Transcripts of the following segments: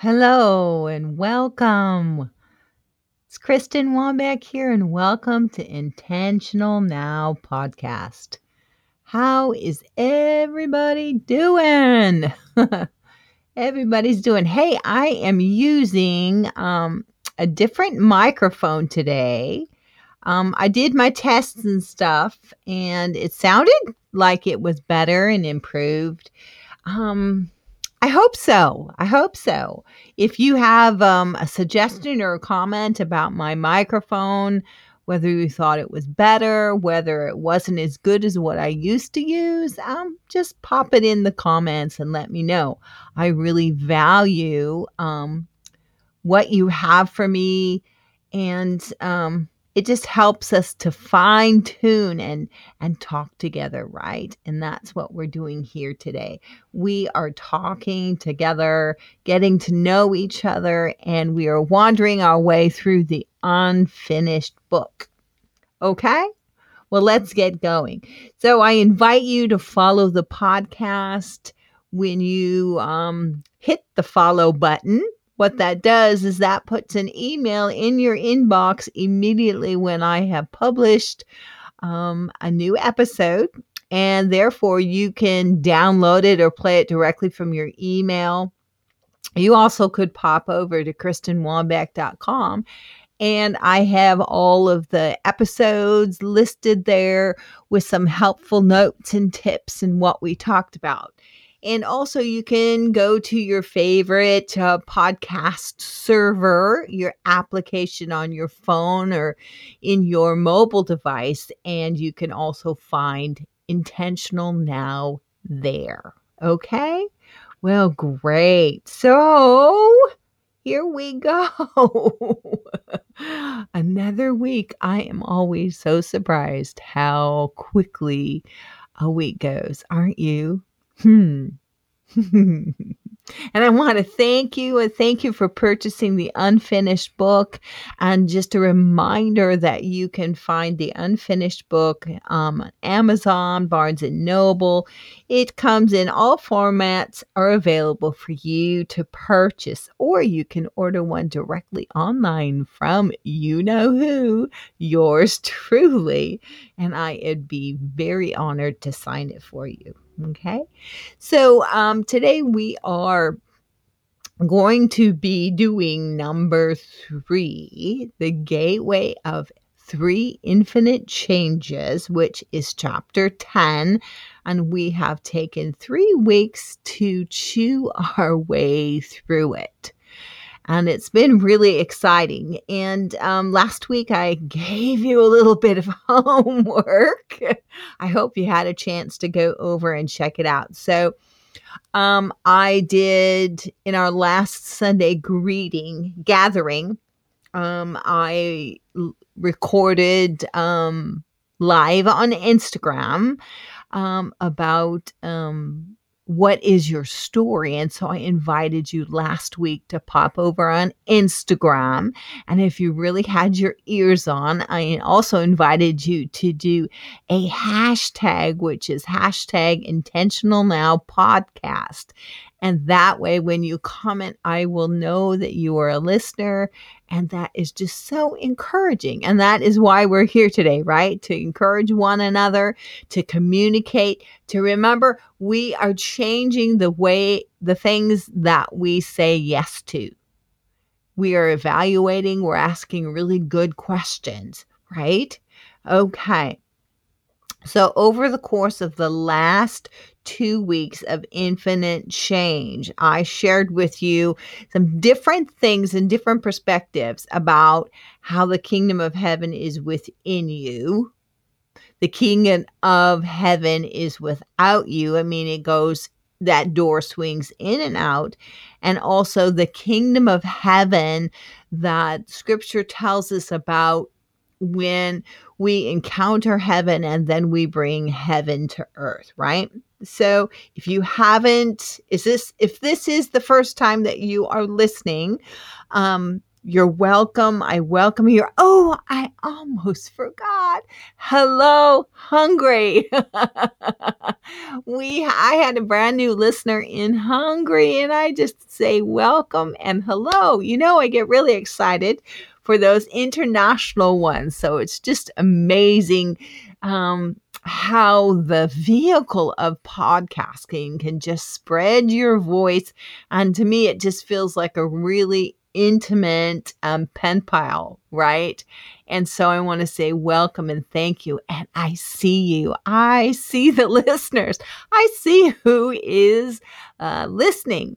Hello and welcome. It's Kristen Wambeck here, and welcome to Intentional Now podcast. How is everybody doing? Everybody's doing. Hey, I am using um, a different microphone today. Um, I did my tests and stuff, and it sounded like it was better and improved. Um, I hope so. I hope so. If you have um, a suggestion or a comment about my microphone, whether you thought it was better, whether it wasn't as good as what I used to use, um, just pop it in the comments and let me know. I really value um, what you have for me and um, it just helps us to fine tune and and talk together right? And that's what we're doing here today. We are talking together getting to know each other and we are wandering our way through the unfinished book. Okay? Well let's get going. So i invite you to follow the podcast when you um, hit the follow button what that does is that puts an email in your inbox immediately when I have published um, a new episode. And therefore, you can download it or play it directly from your email. You also could pop over to KristenWambeck.com and I have all of the episodes listed there with some helpful notes and tips and what we talked about. And also, you can go to your favorite uh, podcast server, your application on your phone or in your mobile device, and you can also find Intentional Now there. Okay? Well, great. So, here we go. Another week. I am always so surprised how quickly a week goes, aren't you? Hmm. and I want to thank you and thank you for purchasing the unfinished book. And just a reminder that you can find the unfinished book um, on Amazon, Barnes and Noble. It comes in all formats, are available for you to purchase, or you can order one directly online from you know who, yours truly. And I'd be very honored to sign it for you. Okay. So um, today we are going to be doing number three, the gateway of three infinite changes, which is chapter 10. And we have taken three weeks to chew our way through it and it's been really exciting. And um, last week I gave you a little bit of homework. I hope you had a chance to go over and check it out. So, um, I did in our last Sunday greeting gathering. Um, I l- recorded um, live on Instagram um, about um, what is your story? And so I invited you last week to pop over on Instagram. And if you really had your ears on, I also invited you to do a hashtag, which is hashtag intentional now podcast. And that way, when you comment, I will know that you are a listener. And that is just so encouraging. And that is why we're here today, right? To encourage one another, to communicate, to remember we are changing the way, the things that we say yes to. We are evaluating, we're asking really good questions, right? Okay. So, over the course of the last two weeks of infinite change, I shared with you some different things and different perspectives about how the kingdom of heaven is within you. The kingdom of heaven is without you. I mean, it goes, that door swings in and out. And also the kingdom of heaven that scripture tells us about when we encounter heaven and then we bring heaven to earth, right? So if you haven't, is this, if this is the first time that you are listening, um, you're welcome. I welcome you. Oh, I almost forgot. Hello, Hungary. we I had a brand new listener in Hungary and I just say welcome and hello. You know, I get really excited for those international ones. So it's just amazing um how the vehicle of podcasting can just spread your voice and to me it just feels like a really intimate um, pen pal, right? And so I want to say welcome and thank you. And I see you. I see the listeners. I see who is uh, listening.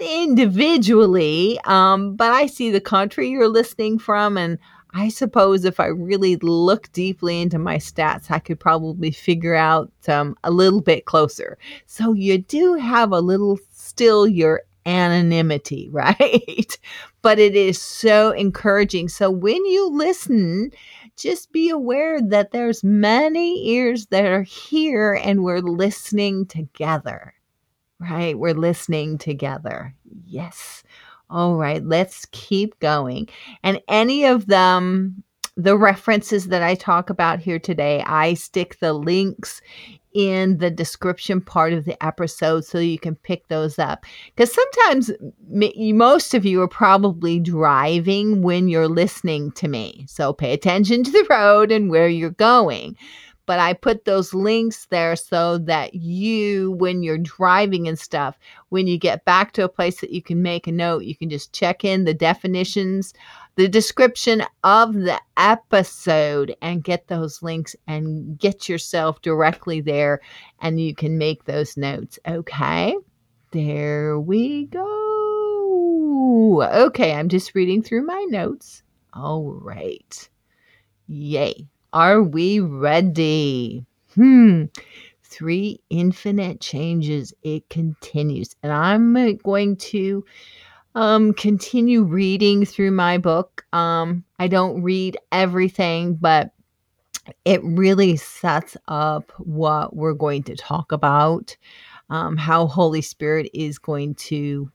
Not individually, um, but I see the country you're listening from. And I suppose if I really look deeply into my stats, I could probably figure out um, a little bit closer. So you do have a little still your anonymity, right? but it is so encouraging. So when you listen, just be aware that there's many ears that are here and we're listening together. Right? We're listening together. Yes. All right, let's keep going. And any of them the references that I talk about here today, I stick the links in the description part of the episode so you can pick those up. Because sometimes most of you are probably driving when you're listening to me. So pay attention to the road and where you're going. But I put those links there so that you, when you're driving and stuff, when you get back to a place that you can make a note, you can just check in the definitions the description of the episode and get those links and get yourself directly there and you can make those notes. Okay. There we go. Okay, I'm just reading through my notes. All right. Yay. Are we ready? Hmm. Three infinite changes. It continues. And I'm going to um continue reading through my book. Um I don't read everything, but it really sets up what we're going to talk about. Um, how Holy Spirit is going to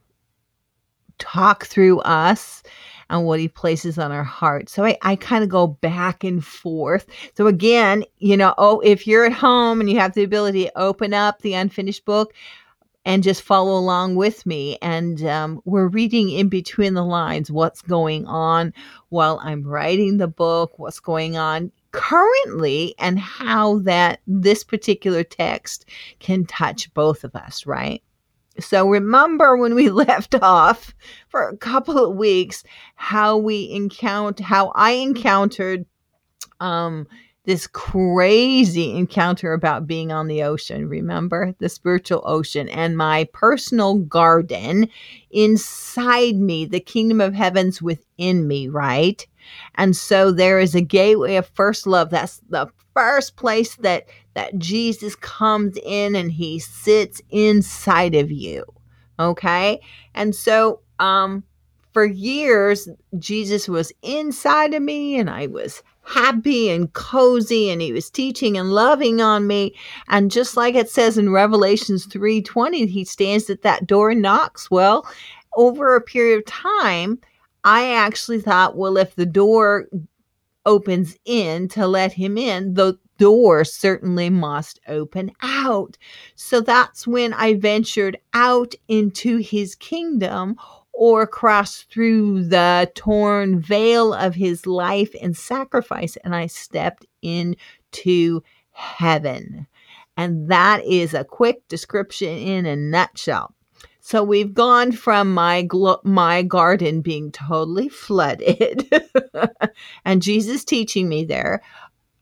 talk through us and what he places on our heart. So I, I kind of go back and forth. So again, you know, oh, if you're at home and you have the ability to open up the unfinished book, and just follow along with me. And um, we're reading in between the lines what's going on while I'm writing the book, what's going on currently, and how that this particular text can touch both of us, right? So remember when we left off for a couple of weeks how we encounter how I encountered um this crazy encounter about being on the ocean. Remember the spiritual ocean and my personal garden inside me, the kingdom of heavens within me, right? And so there is a gateway of first love. That's the first place that that Jesus comes in and he sits inside of you. Okay? And so um for years Jesus was inside of me and I was happy and cozy and he was teaching and loving on me and just like it says in revelations 3.20 he stands at that door and knocks well over a period of time i actually thought well if the door opens in to let him in the door certainly must open out so that's when i ventured out into his kingdom or crossed through the torn veil of his life and sacrifice, and I stepped into heaven. And that is a quick description in a nutshell. So we've gone from my glo- my garden being totally flooded and Jesus teaching me there.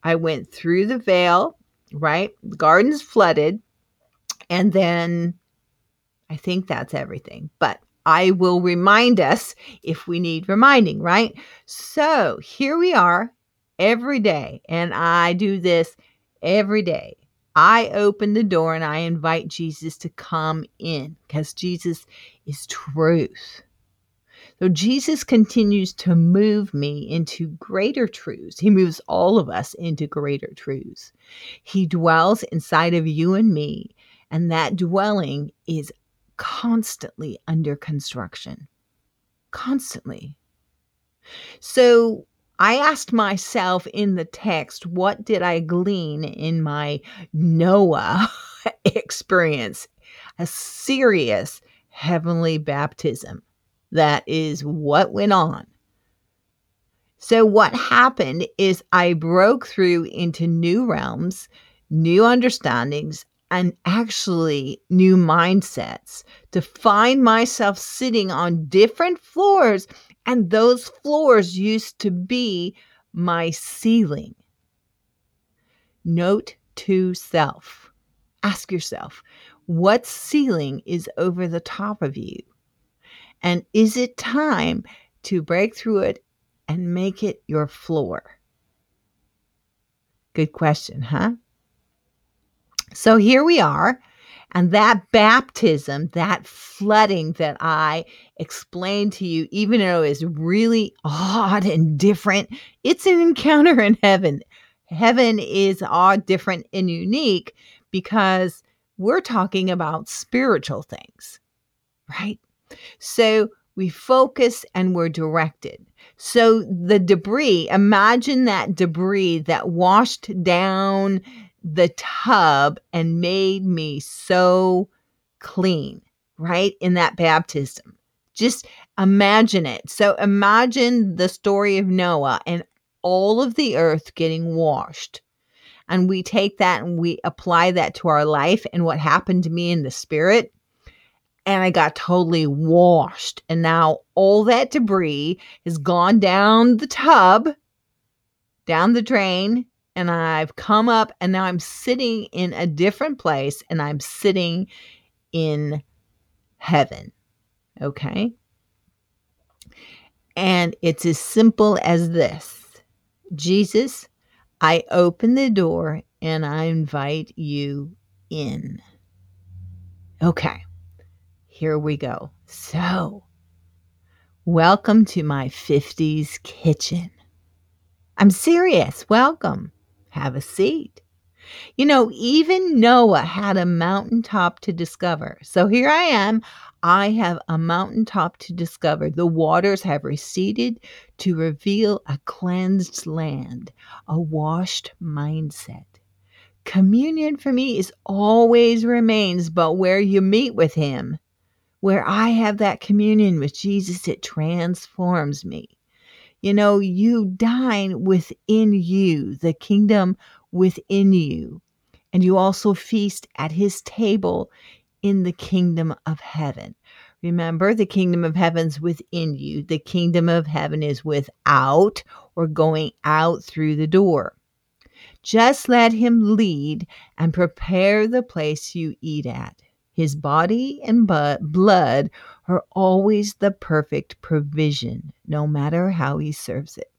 I went through the veil, right? The garden's flooded. And then I think that's everything. But I will remind us if we need reminding, right? So here we are every day, and I do this every day. I open the door and I invite Jesus to come in because Jesus is truth. So Jesus continues to move me into greater truths. He moves all of us into greater truths. He dwells inside of you and me, and that dwelling is constantly under construction. Constantly. So I asked myself in the text, what did I glean in my Noah experience? A serious heavenly baptism. That is what went on. So, what happened is I broke through into new realms, new understandings, and actually new mindsets to find myself sitting on different floors. And those floors used to be my ceiling. Note to self ask yourself, what ceiling is over the top of you? And is it time to break through it and make it your floor? Good question, huh? So here we are. And that baptism, that flooding that I explained to you, even though it's really odd and different, it's an encounter in heaven. Heaven is odd, different, and unique because we're talking about spiritual things, right? So we focus and we're directed. So the debris, imagine that debris that washed down the tub and made me so clean, right? In that baptism. Just imagine it. So imagine the story of Noah and all of the earth getting washed and we take that and we apply that to our life and what happened to me in the spirit and I got totally washed. And now all that debris has gone down the tub, down the drain, and I've come up and now I'm sitting in a different place and I'm sitting in heaven. Okay. And it's as simple as this Jesus, I open the door and I invite you in. Okay, here we go. So, welcome to my 50s kitchen. I'm serious. Welcome. Have a seat. You know, even Noah had a mountaintop to discover. So here I am. I have a mountaintop to discover. The waters have receded to reveal a cleansed land, a washed mindset. Communion for me is always remains, but where you meet with Him, where I have that communion with Jesus, it transforms me. You know, you dine within you, the kingdom within you. And you also feast at his table in the kingdom of heaven. Remember, the kingdom of heaven's within you. The kingdom of heaven is without or going out through the door. Just let him lead and prepare the place you eat at. His body and blood are always the perfect provision, no matter how he serves it.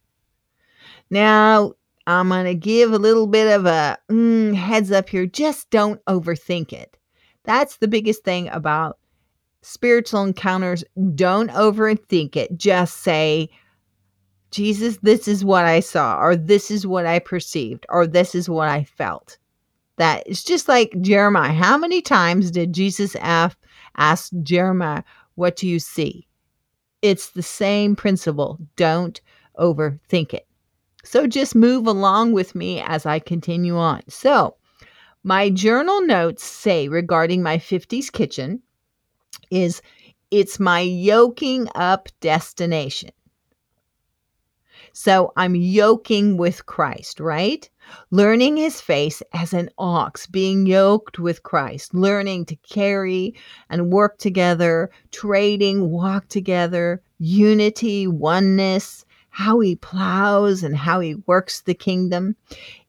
Now, I'm going to give a little bit of a mm, heads up here. Just don't overthink it. That's the biggest thing about spiritual encounters. Don't overthink it. Just say, Jesus, this is what I saw, or this is what I perceived, or this is what I felt. That it's just like Jeremiah. How many times did Jesus ask, ask Jeremiah, What do you see? It's the same principle. Don't overthink it. So just move along with me as I continue on. So, my journal notes say regarding my 50s kitchen is it's my yoking up destination. So I'm yoking with Christ, right? Learning his face as an ox, being yoked with Christ, learning to carry and work together, trading, walk together, unity, oneness, how he plows and how he works the kingdom.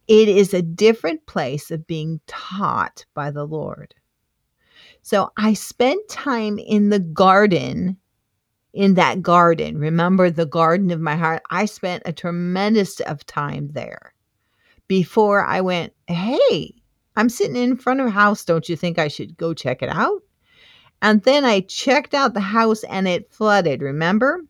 It is a different place of being taught by the Lord. So I spent time in the garden, in that garden. Remember the garden of my heart? I spent a tremendous of time there before I went, hey, I'm sitting in front of a house. Don't you think I should go check it out? And then I checked out the house and it flooded, remember?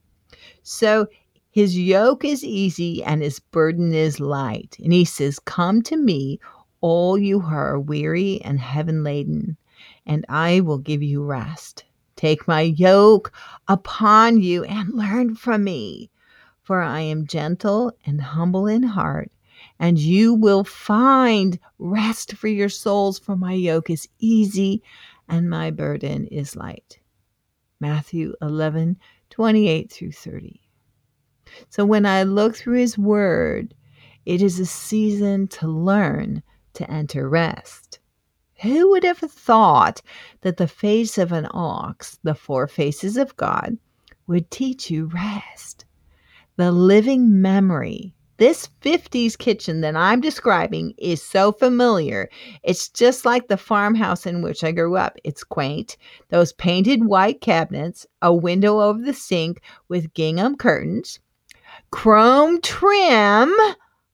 So his yoke is easy and his burden is light. And he says, Come to me, all you who are weary and heavy laden, and I will give you rest. Take my yoke upon you and learn from me. For I am gentle and humble in heart, and you will find rest for your souls, for my yoke is easy and my burden is light. Matthew 11, 28 through 30. So when I look through his word, it is a season to learn to enter rest. Who would have thought that the face of an ox, the four faces of God, would teach you rest? The living memory. This 50s kitchen that I'm describing is so familiar. It's just like the farmhouse in which I grew up. It's quaint. Those painted white cabinets, a window over the sink with gingham curtains, chrome trim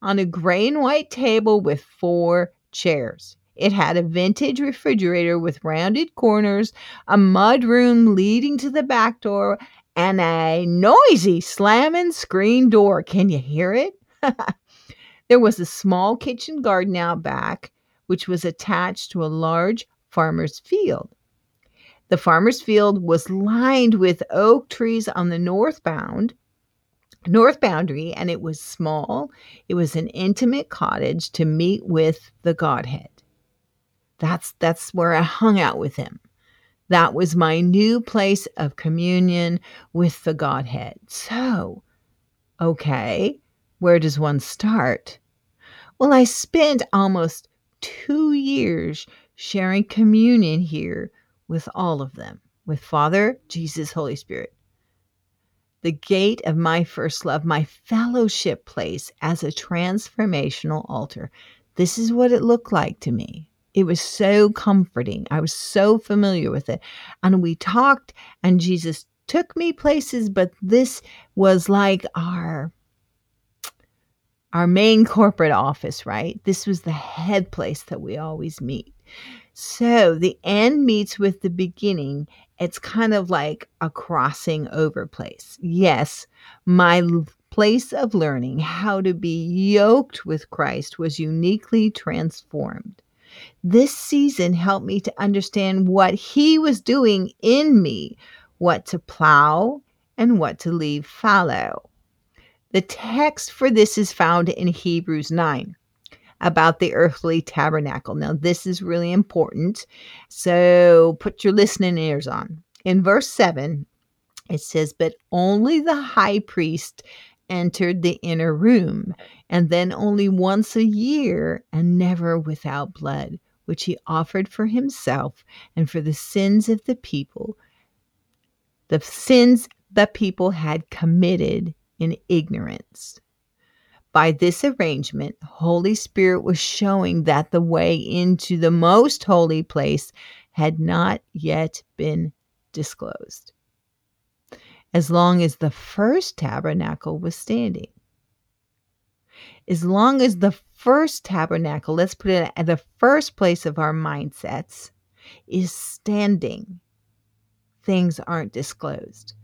on a gray and white table with four chairs. It had a vintage refrigerator with rounded corners, a mud room leading to the back door, and a noisy slamming screen door. Can you hear it? there was a small kitchen garden out back, which was attached to a large farmer's field. The farmer's field was lined with oak trees on the northbound north boundary and it was small. It was an intimate cottage to meet with the Godhead. That's that's where I hung out with him. That was my new place of communion with the Godhead. So, okay, where does one start? Well, I spent almost two years sharing communion here with all of them, with Father, Jesus, Holy Spirit. The gate of my first love, my fellowship place as a transformational altar. This is what it looked like to me. It was so comforting. I was so familiar with it. And we talked, and Jesus took me places, but this was like our our main corporate office, right? This was the head place that we always meet. So the end meets with the beginning. It's kind of like a crossing over place. Yes, my place of learning how to be yoked with Christ was uniquely transformed. This season helped me to understand what He was doing in me, what to plow and what to leave fallow. The text for this is found in Hebrews 9 about the earthly tabernacle. Now, this is really important. So put your listening ears on. In verse 7, it says, But only the high priest entered the inner room, and then only once a year, and never without blood, which he offered for himself and for the sins of the people, the sins the people had committed in ignorance. By this arrangement, Holy Spirit was showing that the way into the most holy place had not yet been disclosed as long as the first tabernacle was standing. As long as the first tabernacle, let's put it at the first place of our mindsets, is standing, things aren't disclosed.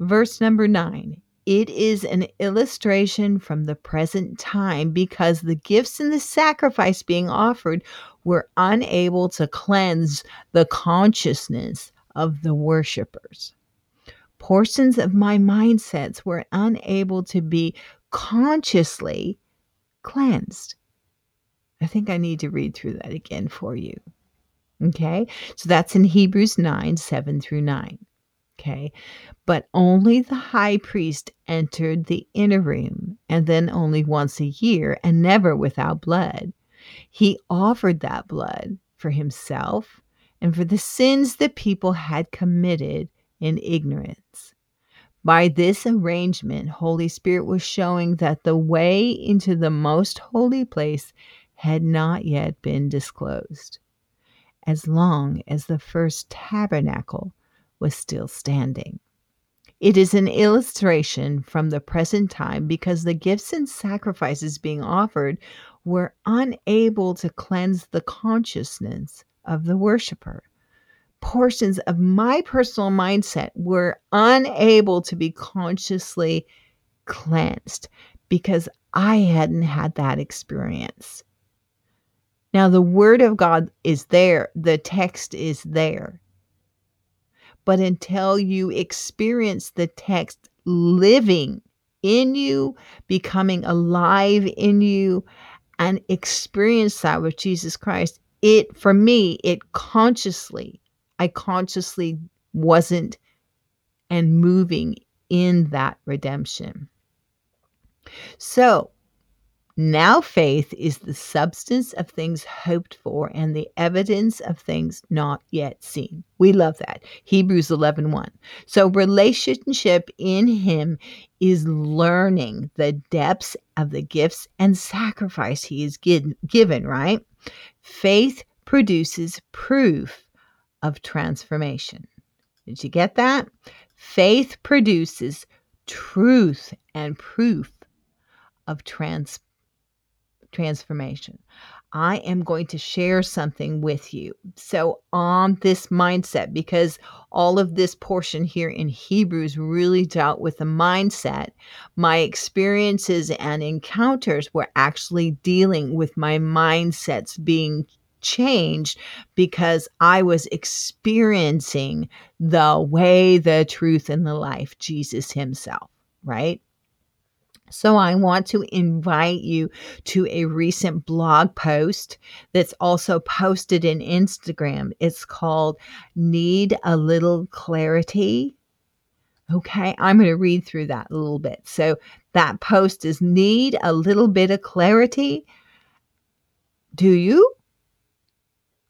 Verse number nine it is an illustration from the present time because the gifts and the sacrifice being offered were unable to cleanse the consciousness of the worshippers portions of my mindsets were unable to be consciously cleansed. I think I need to read through that again for you. Okay, so that's in Hebrews 9 7 through 9. Okay, but only the high priest entered the inner room, and then only once a year, and never without blood. He offered that blood for himself and for the sins the people had committed in ignorance. By this arrangement, Holy Spirit was showing that the way into the most holy place had not yet been disclosed, as long as the first tabernacle was still standing. It is an illustration from the present time because the gifts and sacrifices being offered were unable to cleanse the consciousness of the worshiper portions of my personal mindset were unable to be consciously cleansed because I hadn't had that experience. Now, the Word of God is there, the text is there. But until you experience the text living in you, becoming alive in you, and experience that with Jesus Christ, it, for me, it consciously, I consciously wasn't and moving in that redemption. So, now faith is the substance of things hoped for and the evidence of things not yet seen. We love that. Hebrews 11:1. 1. So relationship in him is learning the depths of the gifts and sacrifice he is given, right? Faith produces proof of transformation. Did you get that? Faith produces truth and proof of transformation transformation. I am going to share something with you. So, on this mindset, because all of this portion here in Hebrews really dealt with the mindset, my experiences and encounters were actually dealing with my mindsets being changed because I was experiencing the way, the truth, and the life, Jesus Himself, right? So, I want to invite you to a recent blog post that's also posted in Instagram. It's called Need a Little Clarity. Okay, I'm going to read through that a little bit. So, that post is Need a Little Bit of Clarity. Do you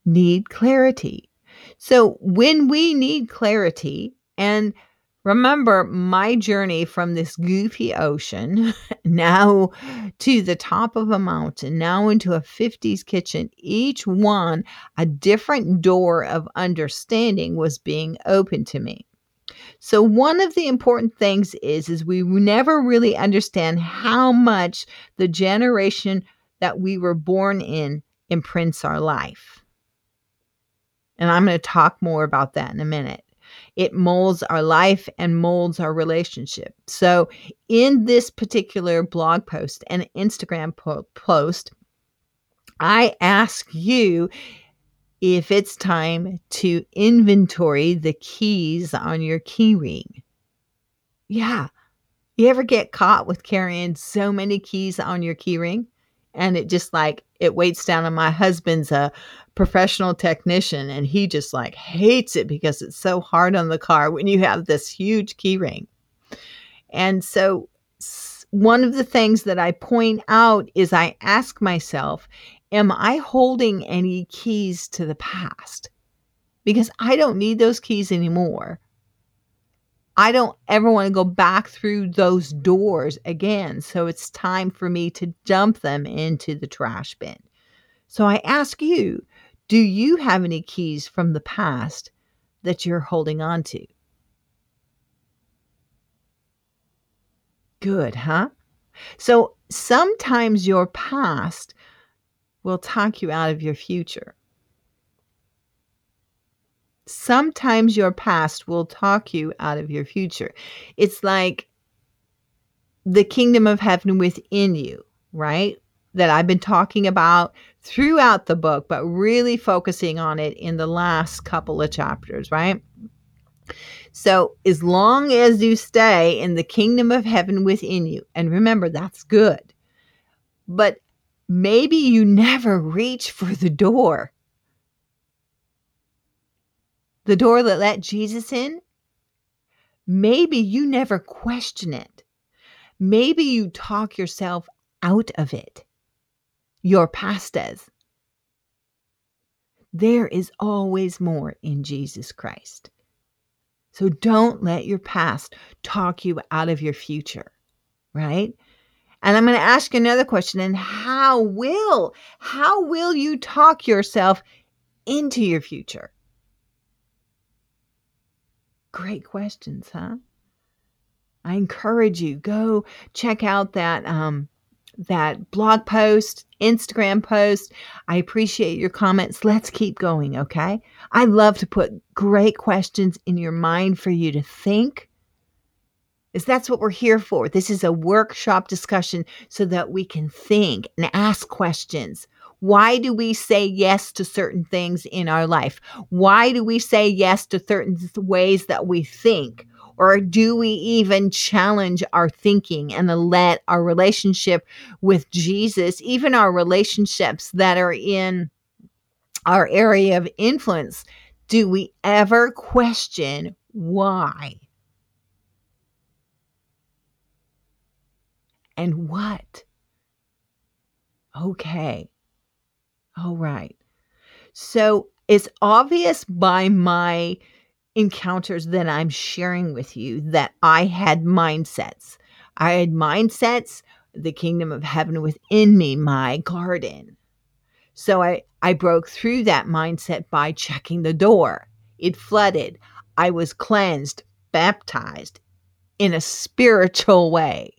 need clarity? So, when we need clarity, and Remember my journey from this goofy ocean now to the top of a mountain, now into a 50s kitchen. Each one, a different door of understanding was being opened to me. So one of the important things is is we never really understand how much the generation that we were born in imprints our life. And I'm going to talk more about that in a minute. It molds our life and molds our relationship. So, in this particular blog post and Instagram po- post, I ask you if it's time to inventory the keys on your key ring. Yeah. You ever get caught with carrying so many keys on your key ring? And it just like it weights down on my husband's a professional technician and he just like hates it because it's so hard on the car when you have this huge key ring. And so one of the things that I point out is I ask myself, am I holding any keys to the past? Because I don't need those keys anymore. I don't ever want to go back through those doors again. So it's time for me to dump them into the trash bin. So I ask you, do you have any keys from the past that you're holding on to? Good, huh? So sometimes your past will talk you out of your future. Sometimes your past will talk you out of your future. It's like the kingdom of heaven within you, right? That I've been talking about throughout the book, but really focusing on it in the last couple of chapters, right? So, as long as you stay in the kingdom of heaven within you, and remember, that's good, but maybe you never reach for the door. The door that let Jesus in, maybe you never question it. Maybe you talk yourself out of it your past as. There is always more in Jesus Christ. So don't let your past talk you out of your future, right? And I'm going to ask you another question and how will how will you talk yourself into your future? Great questions, huh? I encourage you go check out that um that blog post, Instagram post. I appreciate your comments. Let's keep going, okay? I love to put great questions in your mind for you to think. Is that's what we're here for. This is a workshop discussion so that we can think and ask questions. Why do we say yes to certain things in our life? Why do we say yes to certain ways that we think? Or do we even challenge our thinking and let our relationship with Jesus, even our relationships that are in our area of influence, do we ever question why? And what? Okay. All right. So it's obvious by my encounters that I'm sharing with you that I had mindsets. I had mindsets, the kingdom of heaven within me, my garden. So I, I broke through that mindset by checking the door. It flooded. I was cleansed, baptized in a spiritual way.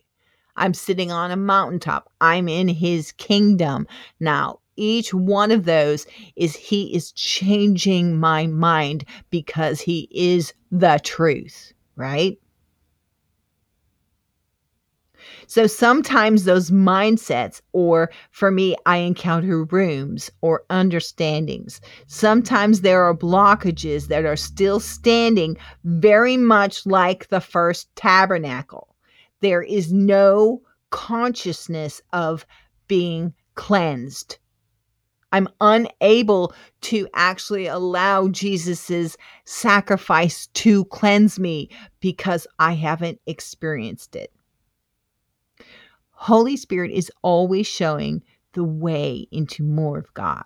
I'm sitting on a mountaintop. I'm in his kingdom. Now, each one of those is he is changing my mind because he is the truth, right? So sometimes those mindsets, or for me, I encounter rooms or understandings. Sometimes there are blockages that are still standing, very much like the first tabernacle. There is no consciousness of being cleansed. I'm unable to actually allow Jesus's sacrifice to cleanse me because I haven't experienced it. Holy Spirit is always showing the way into more of God.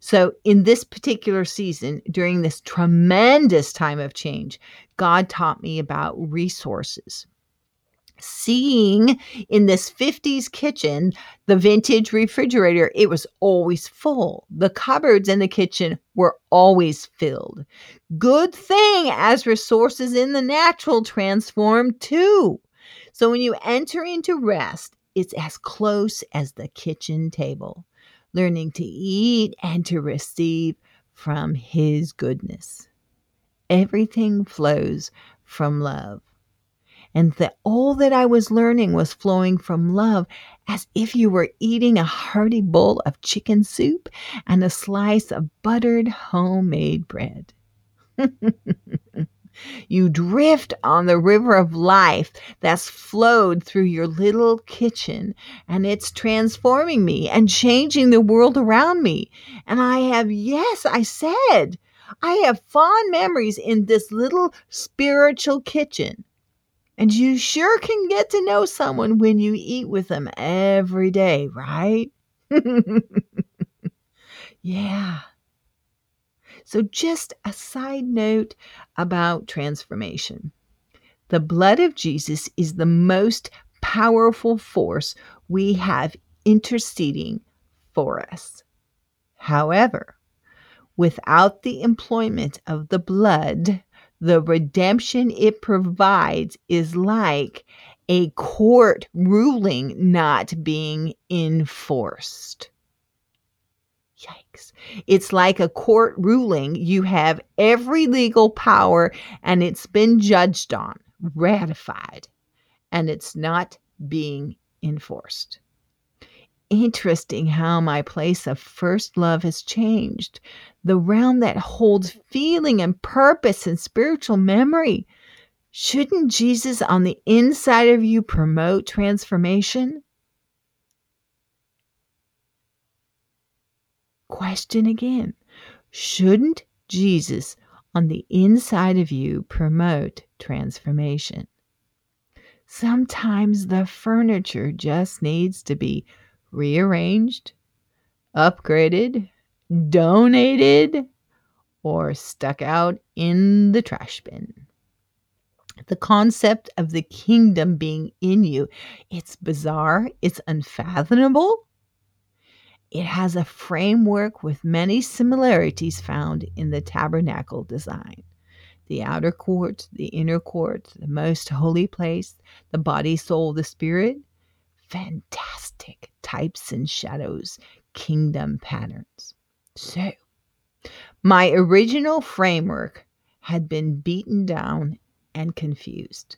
So, in this particular season, during this tremendous time of change, God taught me about resources. Seeing in this 50s kitchen, the vintage refrigerator, it was always full. The cupboards in the kitchen were always filled. Good thing as resources in the natural transform too. So when you enter into rest, it's as close as the kitchen table, learning to eat and to receive from His goodness. Everything flows from love. And that all that I was learning was flowing from love, as if you were eating a hearty bowl of chicken soup and a slice of buttered homemade bread. You drift on the river of life that's flowed through your little kitchen, and it's transforming me and changing the world around me. And I have, yes, I said, I have fond memories in this little spiritual kitchen. And you sure can get to know someone when you eat with them every day, right? yeah. So, just a side note about transformation the blood of Jesus is the most powerful force we have interceding for us. However, without the employment of the blood, the redemption it provides is like a court ruling not being enforced. Yikes. It's like a court ruling. You have every legal power and it's been judged on, ratified, and it's not being enforced. Interesting how my place of first love has changed. The realm that holds feeling and purpose and spiritual memory. Shouldn't Jesus on the inside of you promote transformation? Question again Shouldn't Jesus on the inside of you promote transformation? Sometimes the furniture just needs to be rearranged, upgraded, donated, or stuck out in the trash bin. The concept of the kingdom being in you, it's bizarre, it's unfathomable, it has a framework with many similarities found in the tabernacle design. The outer court, the inner court, the most holy place, the body, soul, the spirit. Fantastic types and shadows, kingdom patterns. So, my original framework had been beaten down and confused.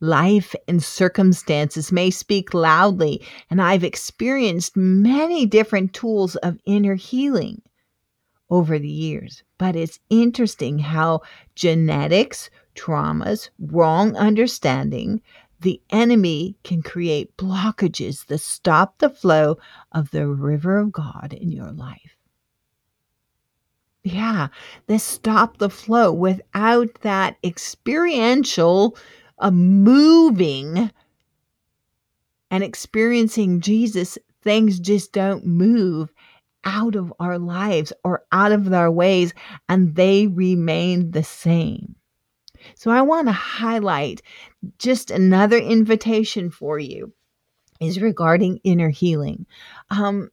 Life and circumstances may speak loudly, and I've experienced many different tools of inner healing over the years. But it's interesting how genetics, traumas, wrong understanding, the enemy can create blockages that stop the flow of the river of God in your life. Yeah, they stop the flow without that experiential uh, moving and experiencing Jesus. Things just don't move out of our lives or out of our ways, and they remain the same. So I want to highlight just another invitation for you is regarding inner healing. Um,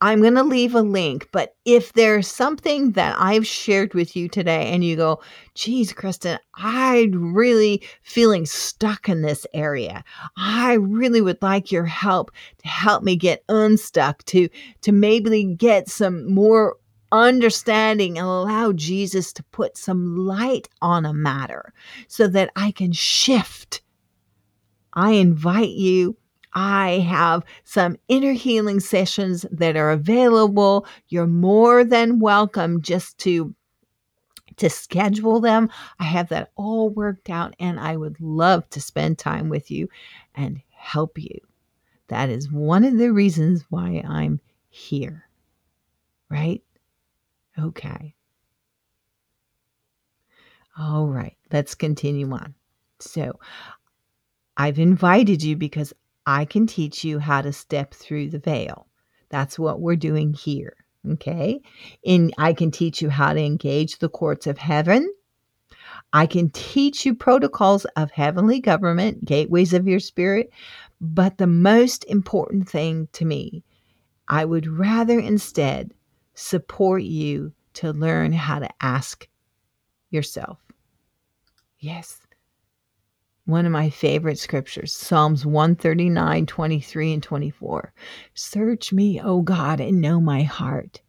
I'm going to leave a link, but if there's something that I've shared with you today and you go, geez, Kristen, I'm really feeling stuck in this area. I really would like your help to help me get unstuck, to, to maybe get some more understanding and allow Jesus to put some light on a matter so that I can shift. I invite you. I have some inner healing sessions that are available. You're more than welcome just to to schedule them. I have that all worked out and I would love to spend time with you and help you. That is one of the reasons why I'm here. Right? Okay. All right, let's continue on. So, I've invited you because I can teach you how to step through the veil. That's what we're doing here. Okay. And I can teach you how to engage the courts of heaven. I can teach you protocols of heavenly government, gateways of your spirit. But the most important thing to me, I would rather instead support you to learn how to ask yourself. Yes. One of my favorite scriptures, Psalms 139, 23, and 24. Search me, O God, and know my heart.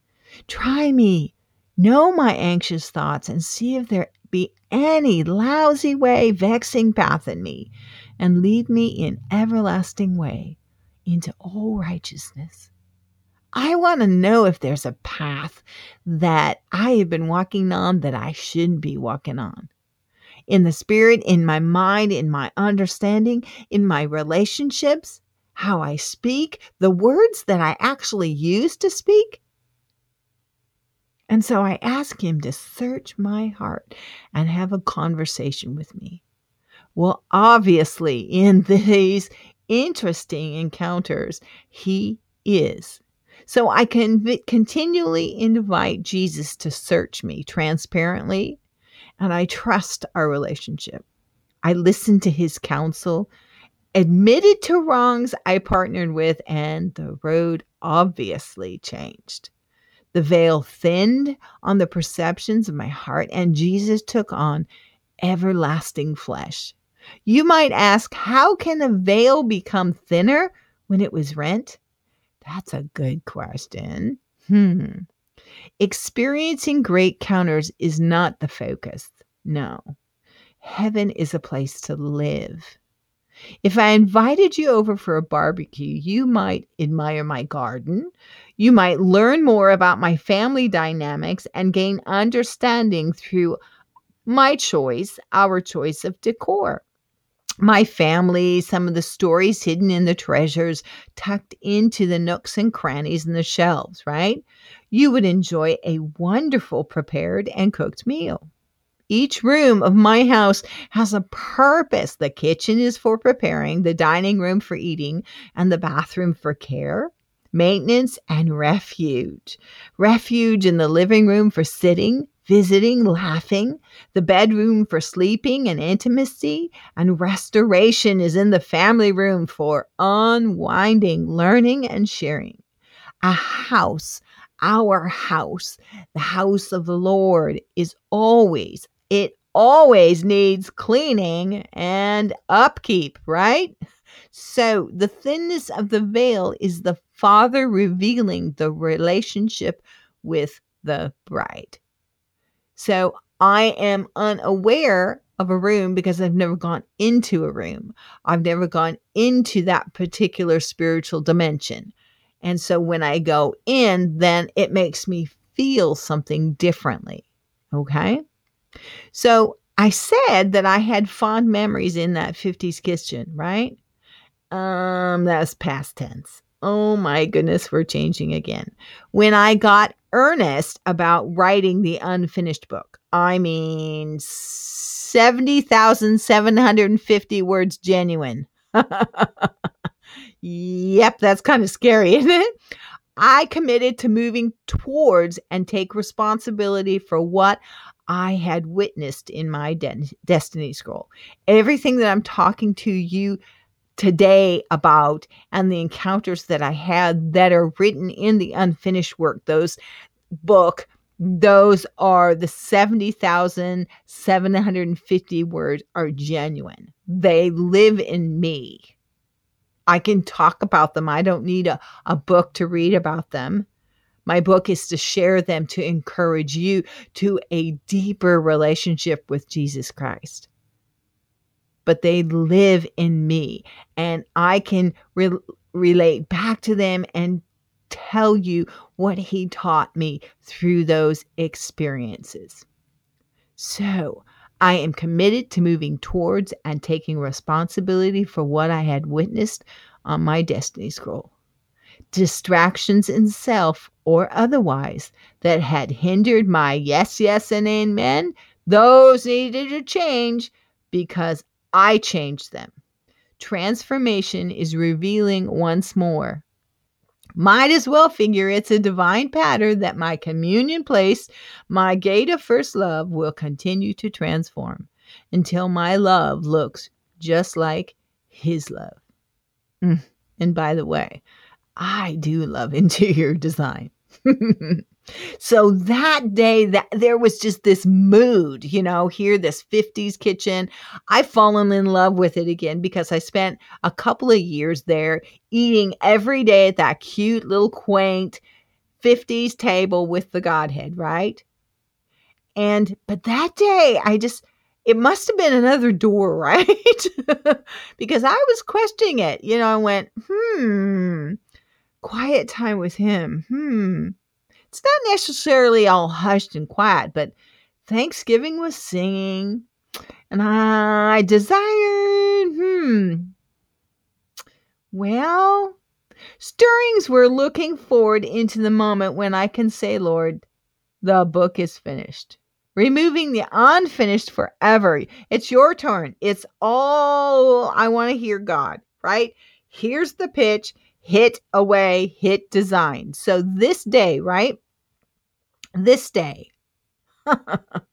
Try me, know my anxious thoughts, and see if there be any lousy way, vexing path in me, and lead me in everlasting way into all righteousness. I want to know if there's a path that I have been walking on that I shouldn't be walking on. In the spirit, in my mind, in my understanding, in my relationships, how I speak, the words that I actually use to speak. And so I ask him to search my heart and have a conversation with me. Well, obviously, in these interesting encounters, he is so I can v- continually invite Jesus to search me transparently, and I trust our relationship. I listen to his counsel, admitted to wrongs I partnered with, and the road obviously changed. The veil thinned on the perceptions of my heart, and Jesus took on everlasting flesh. You might ask, how can a veil become thinner when it was rent? That's a good question. Hmm. Experiencing great counters is not the focus. No. Heaven is a place to live. If I invited you over for a barbecue, you might admire my garden. You might learn more about my family dynamics and gain understanding through my choice, our choice of decor my family, some of the stories hidden in the treasures tucked into the nooks and crannies in the shelves, right? You would enjoy a wonderful prepared and cooked meal. Each room of my house has a purpose. The kitchen is for preparing, the dining room for eating, and the bathroom for care, maintenance, and refuge. Refuge in the living room for sitting, visiting, laughing, the bedroom for sleeping and intimacy, and restoration is in the family room for unwinding, learning, and sharing. A house, our house, the house of the Lord, is always, it always needs cleaning and upkeep, right? So the thinness of the veil is the Father revealing the relationship with the bride. So I am unaware of a room because I've never gone into a room. I've never gone into that particular spiritual dimension. And so when I go in, then it makes me feel something differently. Okay. So I said that I had fond memories in that 50s kitchen, right? Um, that's past tense. Oh my goodness, we're changing again. When I got earnest about writing the unfinished book, I mean 70,750 words genuine. yep, that's kind of scary, isn't it? I committed to moving towards and take responsibility for what I had witnessed in my de- destiny scroll. Everything that I'm talking to you today about and the encounters that I had that are written in the unfinished work, those book, those are the 70,750 words are genuine. They live in me. I can talk about them. I don't need a, a book to read about them. My book is to share them to encourage you to a deeper relationship with Jesus Christ. But they live in me, and I can re- relate back to them and tell you what he taught me through those experiences. So, I am committed to moving towards and taking responsibility for what I had witnessed on my destiny scroll. Distractions in self or otherwise that had hindered my yes, yes, and amen, those needed to change because I changed them. Transformation is revealing once more might as well figure it's a divine pattern that my communion place, my gate of first love, will continue to transform until my love looks just like his love. Mm. And by the way, I do love interior design. so that day that there was just this mood you know here this 50s kitchen. I've fallen in love with it again because i spent a couple of years there eating every day at that cute little quaint 50s table with the godhead right? And but that day i just it must have been another door right? Because i was questioning it you know i went hmm quiet time with him hmm it's not necessarily all hushed and quiet, but Thanksgiving was singing, and I desired, hmm, well, stirrings were looking forward into the moment when I can say, Lord, the book is finished. Removing the unfinished forever. It's your turn. It's all I want to hear, God, right? Here's the pitch hit away, hit design. So this day, right? This day, that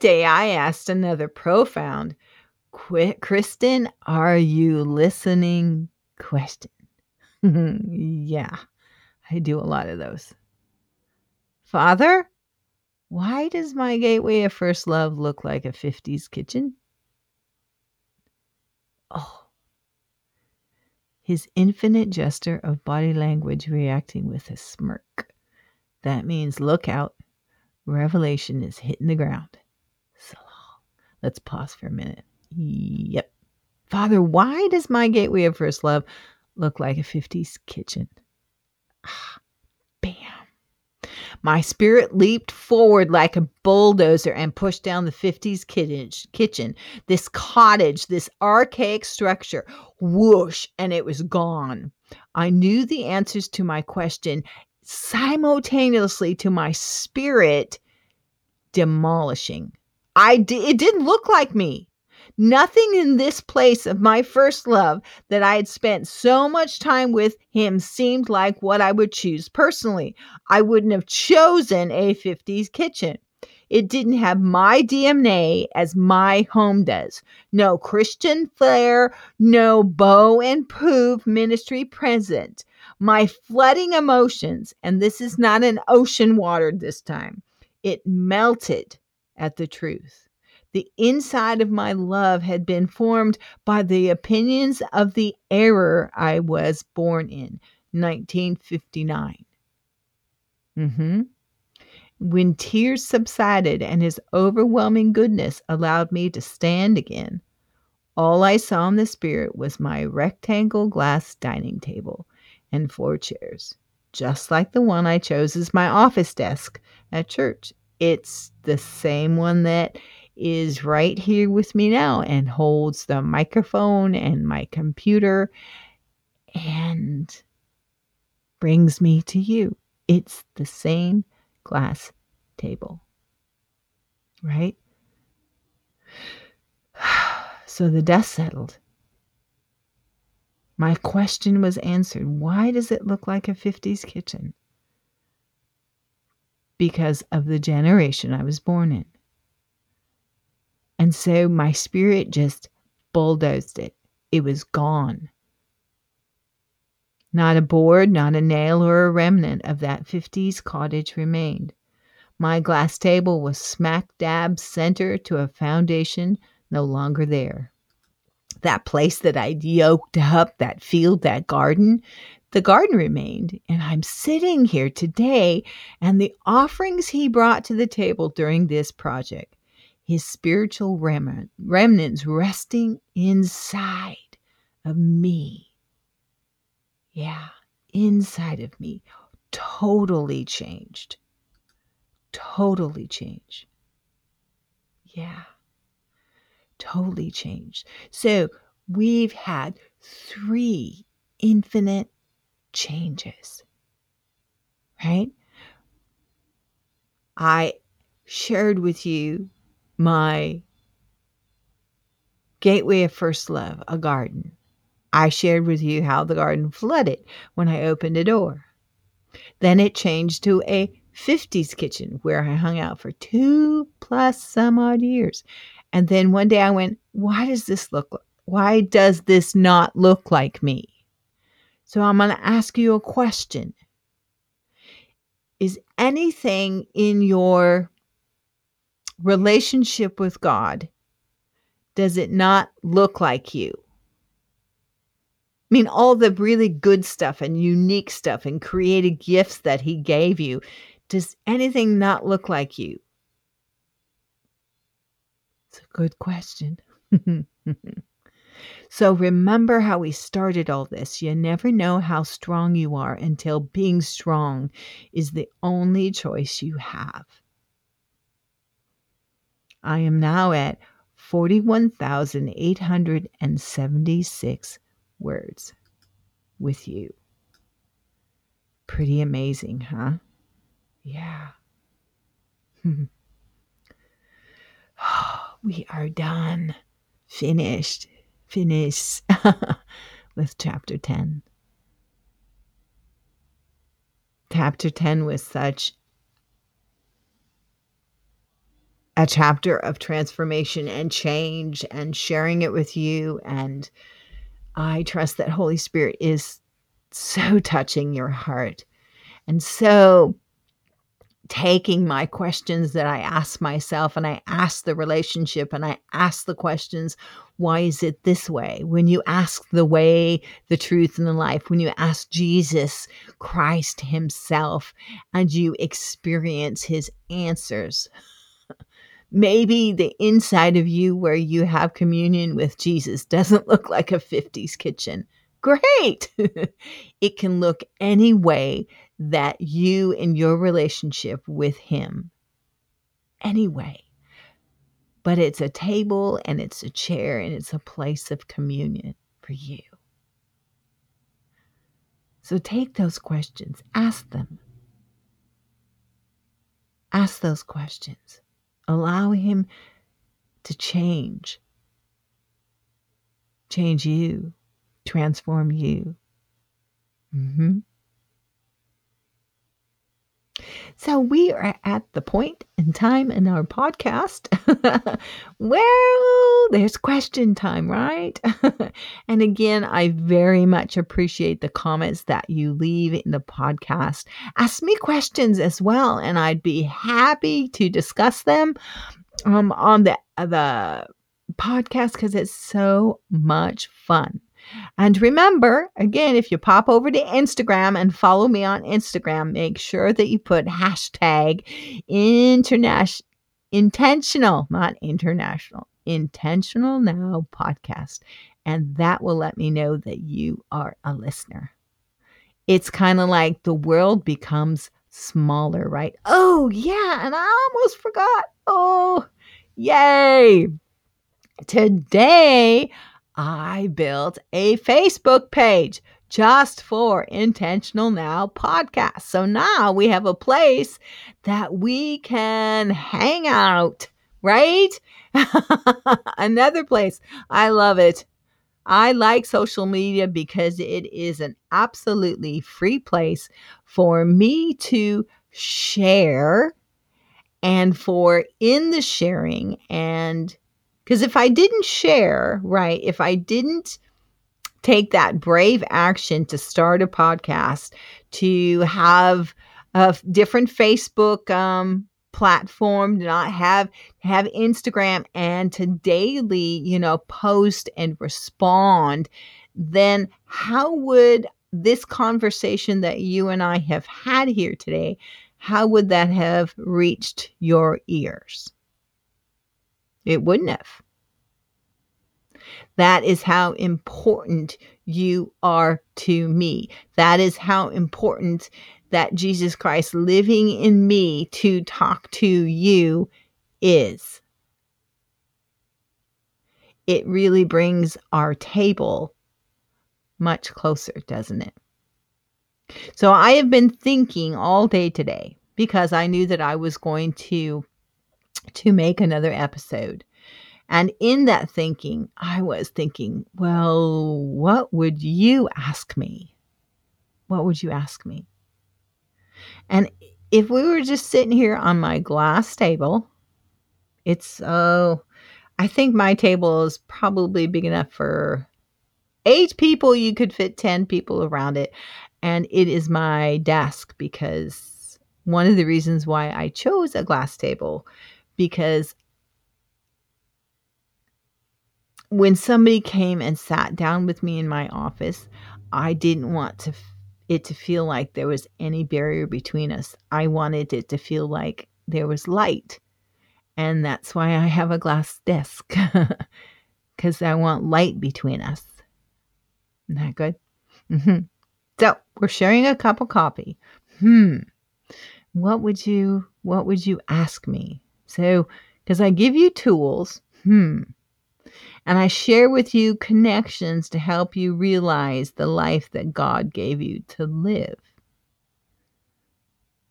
day I asked another profound, Kristen, are you listening? Question. yeah, I do a lot of those. Father, why does my gateway of first love look like a 50s kitchen? Oh, his infinite gesture of body language reacting with a smirk. That means look out. Revelation is hitting the ground. So let's pause for a minute. Yep. Father, why does my gateway of first love look like a 50s kitchen? Ah. My spirit leaped forward like a bulldozer and pushed down the 50s kitchen, this cottage, this archaic structure. Whoosh, and it was gone. I knew the answers to my question simultaneously to my spirit demolishing. I d- it didn't look like me. Nothing in this place of my first love that I had spent so much time with him seemed like what I would choose personally. I wouldn't have chosen a 50s kitchen. It didn't have my DNA as my home does. No Kristen flair, no bow and poof ministry present. My flooding emotions, and this is not an ocean water this time, it melted at the truth. The inside of my love had been formed by the opinions of the error I was born in, 1959. Mm-hmm. When tears subsided and his overwhelming goodness allowed me to stand again, all I saw in the spirit was my rectangle glass dining table and four chairs, just like the one I chose as my office desk at church It's the same one that is right here with me now and holds the microphone and my computer and brings me to you. It's the same glass table, right? So the dust settled. My question was answered. Why does it look like a 50s kitchen? Because of the generation I was born in. And so my spirit just bulldozed it. It was gone. Not a board, not a nail, or a remnant of that 50s cottage remained. My glass table was smack dab center to a foundation no longer there. That place that I'd yoked up, that field, that garden, the garden remained. And I'm sitting here today, and the offerings he brought to the table during this project, his spiritual remnant, remnants resting inside of me yeah, inside of me totally changed. Totally changed. Yeah, totally changed. So we've had three infinite changes, right? I shared with you my gateway of first love, a garden. I shared with you how the garden flooded when I opened a door. Then it changed to a 50s kitchen where I hung out for two plus some odd years. And then one day I went, why does this look like? why does this not look like me? So I'm going to ask you a question. Is anything in your relationship with God does it not look like you? I mean, all the really good stuff and unique stuff and creative gifts that he gave you. Does anything not look like you? It's a good question. so remember how we started all this. You never know how strong you are until being strong is the only choice you have. I am now at 41,876 words with you. Pretty amazing, huh? Yeah. we are done. Finished. Finished with chapter 10. Chapter 10 was such a chapter of transformation and change and sharing it with you and I trust that Holy Spirit is so touching your heart and so taking my questions that I ask myself and I ask the relationship and I ask the questions why is it this way? When you ask the way, the truth, and the life, when you ask Jesus Christ Himself and you experience His answers, maybe the inside of you where you have communion with Jesus doesn't look like a 50s kitchen. Great. it can look any way that you in your relationship with Him. Anyway. But it's a table and it's a chair and it's a place of communion for you. So take those questions, ask them. Ask those questions. Allow Him to change, change you, transform you. Mm-hmm. So we are at the point in time in our podcast. well, there's question time, right? and again, I very much appreciate the comments that you leave in the podcast. Ask me questions as well, and I'd be happy to discuss them um, on the the podcast because it's so much fun. And remember, again, if you pop over to Instagram and follow me on Instagram, make sure that you put hashtag international intentional, not international, intentional now podcast. And that will let me know that you are a listener. It's kind of like the world becomes smaller, right? Oh, yeah. And I almost forgot. Oh, yay. Today, I built a Facebook page just for Intentional Now podcast. So now we have a place that we can hang out, right? Another place. I love it. I like social media because it is an absolutely free place for me to share and for in the sharing and because if I didn't share, right, if I didn't take that brave action to start a podcast, to have a different Facebook um, platform, to not have have Instagram, and to daily, you know, post and respond, then how would this conversation that you and I have had here today, how would that have reached your ears? It wouldn't have. That is how important you are to me. That is how important that Jesus Christ living in me to talk to you is. It really brings our table much closer, doesn't it? So I have been thinking all day today because I knew that I was going to to make another episode. And in that thinking, I was thinking, well, what would you ask me? What would you ask me? And if we were just sitting here on my glass table, it's, oh, I think my table is probably big enough for eight people. You could fit 10 people around it. And it is my desk because one of the reasons why I chose a glass table because when somebody came and sat down with me in my office, I didn't want to it to feel like there was any barrier between us. I wanted it to feel like there was light. And that's why I have a glass desk cuz I want light between us. Isn't that good? Mm-hmm. So, we're sharing a cup of coffee. Hmm. What would you what would you ask me? So, cuz I give you tools. Hmm and I share with you connections to help you realize the life that God gave you to live.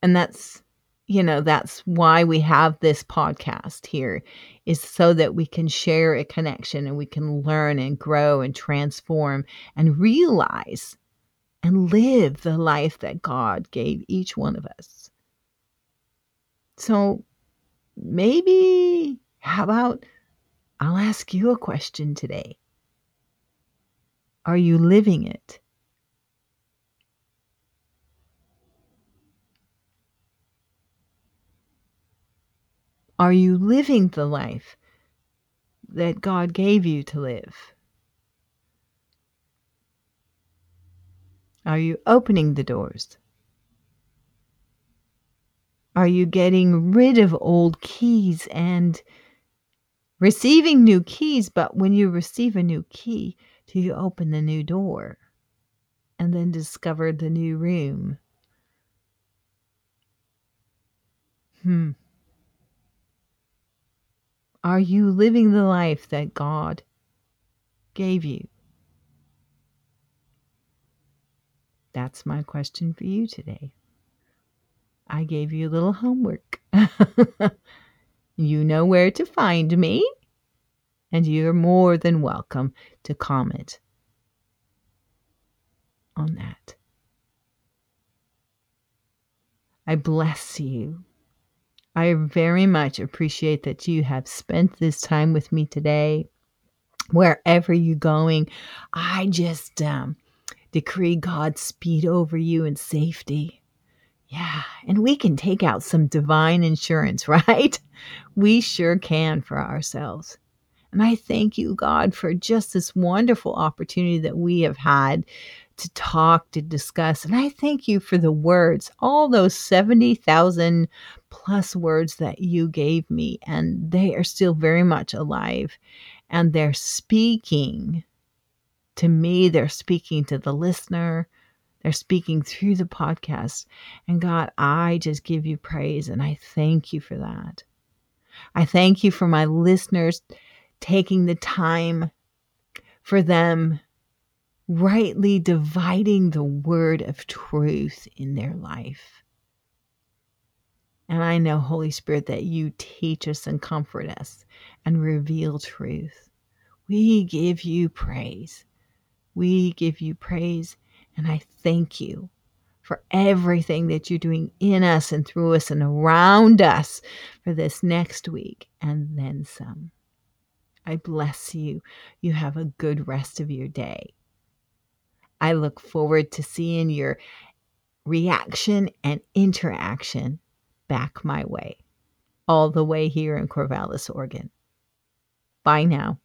And that's, you know, that's why we have this podcast here is so that we can share a connection and we can learn and grow and transform and realize and live the life that God gave each one of us. So maybe, how about I'll ask you a question today. Are you living it? Are you living the life that God gave you to live? Are you opening the doors? Are you getting rid of old keys and receiving new keys, but when you receive a new key, do you open the new door and then discover the new room? Hmm. Are you living the life that God gave you? That's my question for you today. I gave you a little homework. You know where to find me, and you're more than welcome to comment on that. I bless you. I very much appreciate that you have spent this time with me today. Wherever you're going, I just um, decree God's speed over you and safety. Yeah, and we can take out some divine insurance, right? We sure can for ourselves. And I thank you, God, for just this wonderful opportunity that we have had to talk, to discuss. And I thank you for the words, all those 70,000 plus words that you gave me. And they are still very much alive. And they're speaking to me, they're speaking to the listener, They're speaking through the podcast. And God, I just give you praise and I thank you for that. I thank you for my listeners taking the time for them rightly dividing the word of truth in their life. And I know, Holy Spirit, that you teach us and comfort us and reveal truth. We give you praise. We give you praise. And I thank you for everything that you're doing in us and through us and around us for this next week and then some. I bless you. You have a good rest of your day. I look forward to seeing your reaction and interaction back my way, all the way here in Corvallis, Oregon. Bye now.